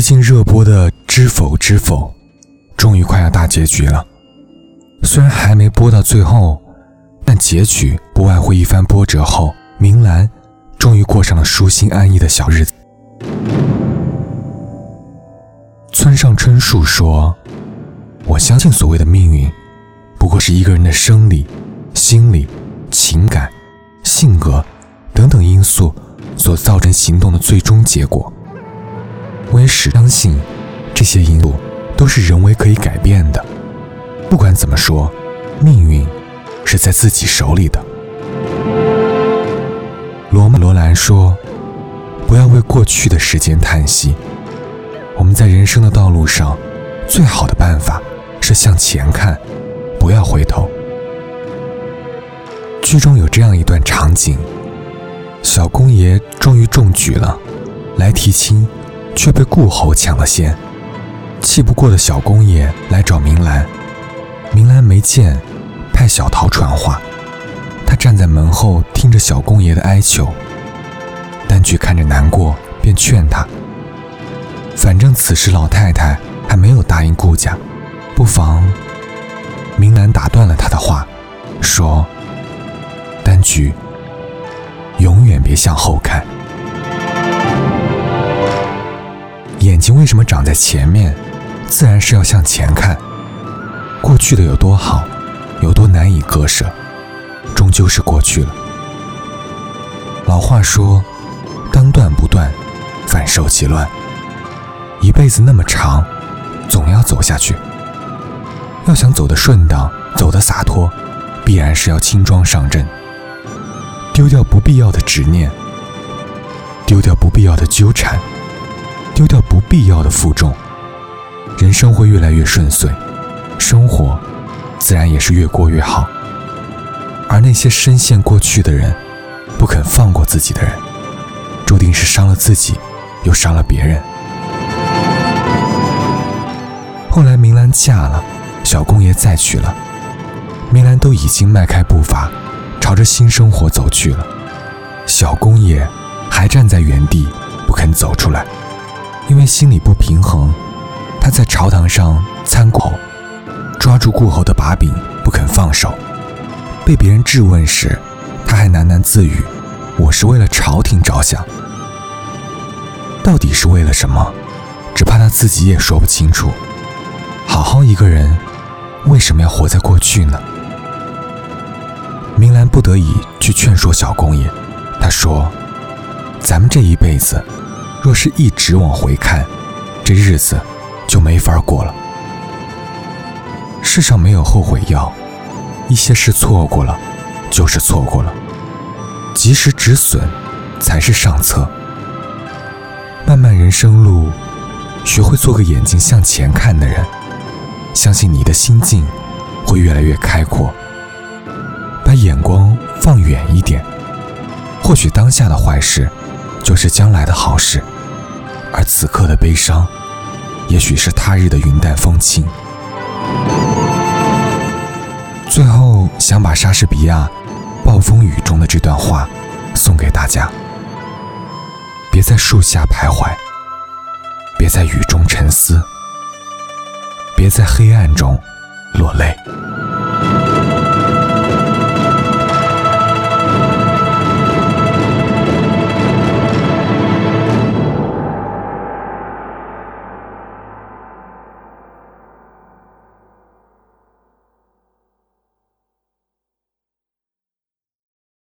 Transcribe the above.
最近热播的《知否知否》，终于快要大结局了。虽然还没播到最后，但结局不外乎一番波折后，明兰终于过上了舒心安逸的小日子。村上春树说：“我相信所谓的命运，不过是一个人的生理、心理、情感、性格等等因素所造成行动的最终结果。我也始相信，这些因素都是人为可以改变的。不管怎么说，命运是在自己手里的。”罗曼·罗兰说：“不要为过去的时间叹息。”我们在人生的道路上，最好的办法是向前看，不要回头。剧中有这样一段场景：小公爷终于中举了，来提亲，却被顾侯抢了先。气不过的小公爷来找明兰，明兰没见，派小桃传话。他站在门后听着小公爷的哀求，丹菊看着难过，便劝他。反正此时老太太还没有答应顾家，不妨……明兰打断了他的话，说：“丹菊，永远别向后看。睛为什么长在前面？自然是要向前看。过去的有多好，有多难以割舍，终究是过去了。老话说：当断不断，反受其乱。”一辈子那么长，总要走下去。要想走得顺当，走得洒脱，必然是要轻装上阵，丢掉不必要的执念，丢掉不必要的纠缠，丢掉不必要的负重，人生会越来越顺遂，生活自然也是越过越好。而那些深陷过去的人，不肯放过自己的人，注定是伤了自己，又伤了别人。后来明兰嫁了，小公爷再娶了，明兰都已经迈开步伐，朝着新生活走去了。小公爷还站在原地不肯走出来，因为心里不平衡。他在朝堂上参考，抓住顾侯的把柄不肯放手。被别人质问时，他还喃喃自语：“我是为了朝廷着想。”到底是为了什么？只怕他自己也说不清楚。好好一个人，为什么要活在过去呢？明兰不得已去劝说小公爷，他说：“咱们这一辈子，若是一直往回看，这日子就没法过了。世上没有后悔药，一些事错过了，就是错过了，及时止损，才是上策。漫漫人生路，学会做个眼睛向前看的人。”相信你的心境会越来越开阔，把眼光放远一点，或许当下的坏事就是将来的好事，而此刻的悲伤，也许是他日的云淡风轻。最后，想把莎士比亚《暴风雨》中的这段话送给大家：别在树下徘徊，别在雨中沉思。别在黑暗中落泪。